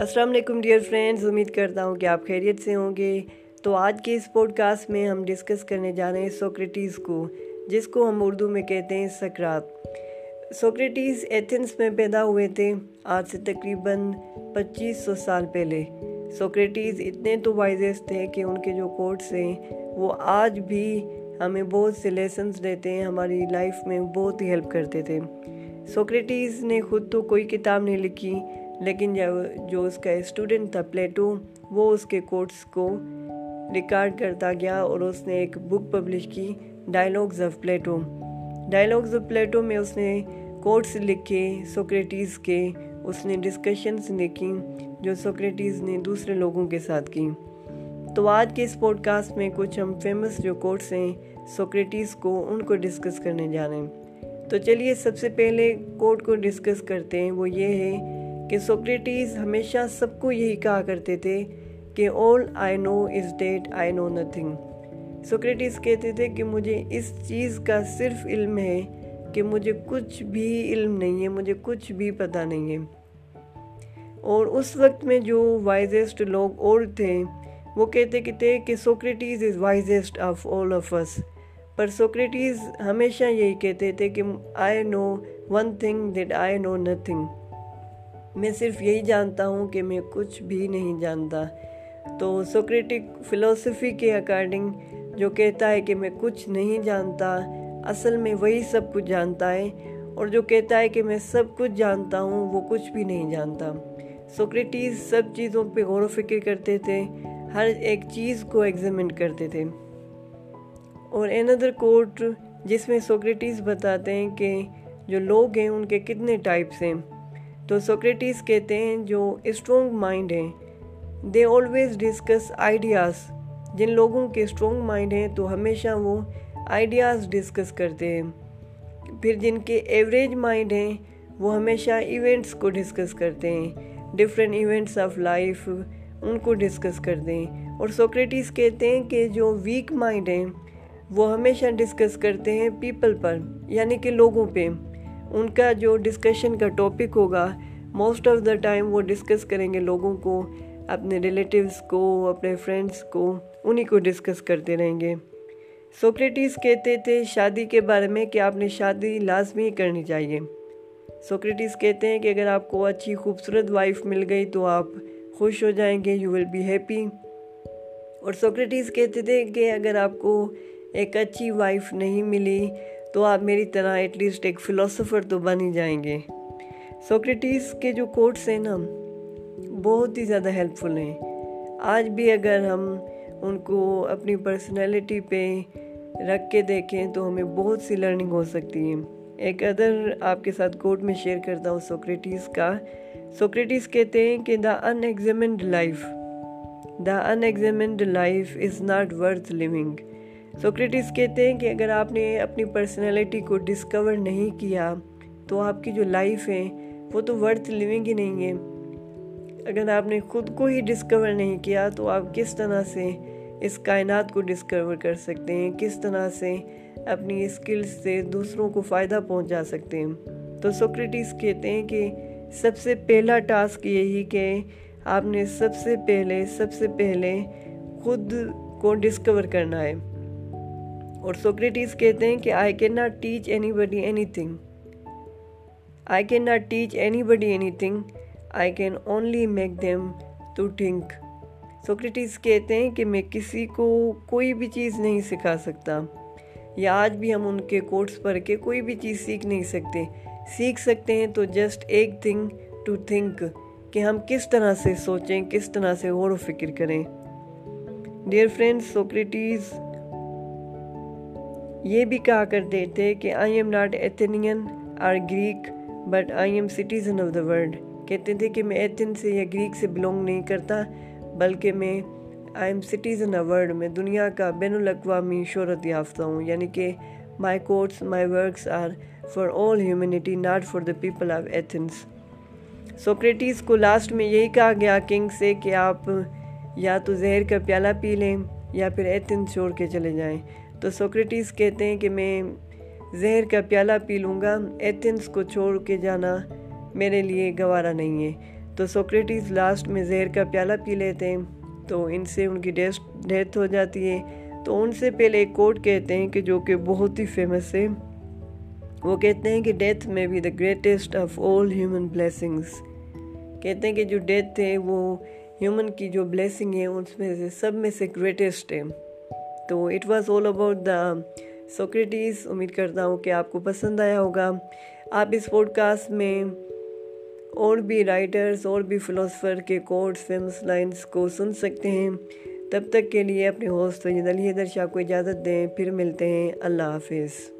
السلام علیکم dear friends, امید کرتا ہوں کہ آپ خیریت سے ہوں گے۔ تو آج کے اس پوڈ کاسٹ میں ہم ڈسکس کرنے جا رہے ہیں سوکریٹیز کو، جس کو ہم اردو میں کہتے ہیں سکرات۔ سوکریٹیز ایتھنس میں پیدا ہوئے تھے، آج سے تقریباً پچیس سو سال پہلے۔ سوکریٹیز اتنے تو وائزز تھے کہ ان کے جو کوٹس ہیں، وہ آج بھی ہمیں بہت سے لیسنز دیتے ہیں، ہماری لائف میں بہت ہی ہیلپ کرتے تھے۔ سوکریٹیز نے خود تو کوئی کتاب نہیں لکھی لیکن جو اس کا اسٹوڈنٹ تھا پلیٹو وہ اس کے کوٹس کو ریکارڈ کرتا گیا اور اس نے ایک بک پبلش کی dialogues of Plato dialogues of Plato میں اس نے کوٹس لکھے سوکریٹیز کے، اس نے ڈسکشنز لکھی جو سوکریٹیز نے دوسرے لوگوں کے ساتھ کی. تو آج کے اس پوڈ کاسٹ میں کچھ ہم فیمس جو کوٹس ہیں سوکریٹیز کو ان کو ڈسکس کرنے جا رہے ہیں. تو چلیے سب سے پہلے کوٹ کو ڈسکس کرتے ہیں، وہ یہ ہے کہ سوکریٹیز ہمیشہ سب کو یہی کہا کرتے تھے کہ all I know is that I know nothing. Socrates کہتے تھے کہ مجھے اس چیز کا صرف علم ہے کہ مجھے کچھ بھی علم نہیں ہے، مجھے کچھ بھی پتہ نہیں ہے۔ اور اس وقت میں جو وائزسٹ لوگ اور تھے، وہ کہتے تھے کہ Socrates is wisest of all of اس پر سوکریٹیز ہمیشہ یہی کہتے تھے کہ I know one thing that I know nothing میں صرف یہی جانتا ہوں کہ میں کچھ بھی نہیں جانتا۔ تو سوکریٹک فلسفی کے اکارڈنگ جو کہتا ہے کہ میں کچھ نہیں جانتا، اصل میں وہی سب کچھ جانتا ہے۔ اور جو کہتا ہے کہ میں سب کچھ جانتا ہوں، وہ کچھ بھی نہیں جانتا۔ سوکریٹیز سب چیزوں پہ غور و فکر کرتے تھے، ہر ایک چیز کو ایگزامن کرتے تھے۔ اور اندر کوٹ جس میں سوکریٹیز بتاتے ہیں کہ جو لوگ ہیں، ان کے کتنے ٹائپس ہیں۔ تو سوکریٹیز کہتے ہیں جو اسٹرونگ مائنڈ ہیں دے آلویز ڈسکس آئیڈیاز جن لوگوں کے اسٹرونگ مائنڈ ہیں تو ہمیشہ وہ آئیڈیاز ڈسکس کرتے ہیں۔ پھر جن کے ایوریج مائنڈ ہیں، وہ ہمیشہ ایونٹس کو ڈسکس کرتے ہیں۔ ڈفرینٹ ایونٹس آف لائف ان کو ڈسکس کرتے ہیں۔ اور سوکریٹیز کہتے ہیں کہ جو ویک مائنڈ ہیں، وہ ہمیشہ ڈسکس کرتے ہیں پیپل پر یعنی کہ لوگوں پہ۔ ان کا جو ڈسکشن کا ٹاپک ہوگا موسٹ آف دا ٹائم وہ ڈسکس کریں گے لوگوں کو، اپنے ریلیٹیوز کو، اپنے فرینڈس کو، انہی کو ڈسکس کرتے رہیں گے۔ سوکریٹیز کہتے تھے، شادی کے بارے میں کہ آپ نے شادی لازمی کرنی چاہیے۔ سوکریٹیز کہتے ہیں کہ اگر آپ کو اچھی خوبصورت وائف مل گئی تو آپ خوش ہو جائیں گے یو ول بی ہیپی اور سوکریٹیز کہتے تھے کہ اگر آپ کو ایک اچھی وائف نہیں ملی تو آپ میری طرح ایٹ لیسٹ ایک فلاسفر تو بن ہی جائیں گے۔ سوکریٹیز کے جو کوٹس ہیں نا، بہت ہی زیادہ ہیلپ فل ہیں۔ آج بھی اگر ہم ان کو اپنی پرسنالٹی پہ رکھ کے دیکھیں تو ہمیں بہت سی لرننگ ہو سکتی ہے ایک ادر آپ کے ساتھ کوٹ میں شیئر کرتا ہوں سوکریٹیز کا۔ سوکریٹیز کہتے ہیں کہ the unexamined life the unexamined life is not worth living Socrates کہتے ہیں کہ اگر آپ نے اپنی پرسنالٹی کو ڈسکور نہیں کیا تو آپ کی جو لائف ہے وہ تو ورتھ لیونگ ہی نہیں ہے۔ اگر آپ نے خود کو ہی ڈسکور نہیں کیا تو آپ کس طرح سے اس کائنات کو ڈسکور کر سکتے ہیں؟ کس طرح سے اپنی اسکلز سے دوسروں کو فائدہ پہنچا سکتے ہیں؟ تو سوکریٹس کہتے ہیں کہ سب سے پہلا ٹاسک یہی کہ آپ نے سب سے پہلے، سب سے پہلے خود کو ڈسکور کرنا ہے۔ اور سوکریٹیز کہتے ہیں کہ I can not teach anybody anything I can not teach anybody anything I can only make them to think Socrates کہتے ہیں کہ میں کسی کو کوئی بھی چیز نہیں سکھا سکتا، یا آج بھی ہم ان کے کوٹس پڑھ کے کوئی بھی چیز سیکھ نہیں سکتے۔ سیکھ سکتے ہیں تو جسٹ ایک تھنگ ٹو تھنک کہ ہم کس طرح سے سوچیں، کس طرح سے غور و فکر کریں۔ ڈیئر فرینڈ سوکریٹیز یہ بھی کہا کرتے تھے کہ I am not Athenian or Greek but I am citizen of the world کہتے تھے کہ میں ایتھن سے یا گریک سے بلونگ نہیں کرتا، بلکہ میں I am citizen of world میں دنیا کا بین الاقوامی شہرت یافتہ ہوں یعنی کہ my quotes my works are for all humanity not for the people of Athens Socrates کو لاسٹ میں یہی کہا گیا کنگ سے کہ آپ یا تو زہر کا پیالہ پی لیں یا پھر ایتھنس چھوڑ کے چلے جائیں۔ تو سوکریٹیز کہتے ہیں کہ میں زہر کا پیالہ پی لوں گا، ایتھنس کو چھوڑ کے جانا میرے لیے گوارا نہیں ہے۔ تو سوکریٹیز لاسٹ میں زہر کا پیالہ پی لیتے ہیں، تو ان سے ان کی ڈیتھ ہو جاتی ہے۔ تو ان سے پہلے ایک کوٹ کہتے ہیں کہ جو کہ بہت ہی فیمس ہے۔ وہ کہتے ہیں کہ ڈیتھ میں be the greatest of all human blessings کہتے ہیں کہ جو ڈیتھ ہے وہ ہیومن کی جو بلیسنگ ہے اس میں سے سب میں سے گریٹسٹ ہے۔ تو it was all about the Socrates امید کرتا ہوں کہ آپ کو پسند آیا ہوگا۔ آپ اس پوڈ کاسٹ میں اور بھی رائٹرز اور بھی فلاسفر کے کوڈس فلمس لائنز کو سن سکتے ہیں۔ تب تک کے لیے اپنے ہوسٹ سید علی حیدر شاہ کو اجازت دیں۔ پھر ملتے ہیں۔ اللہ حافظ۔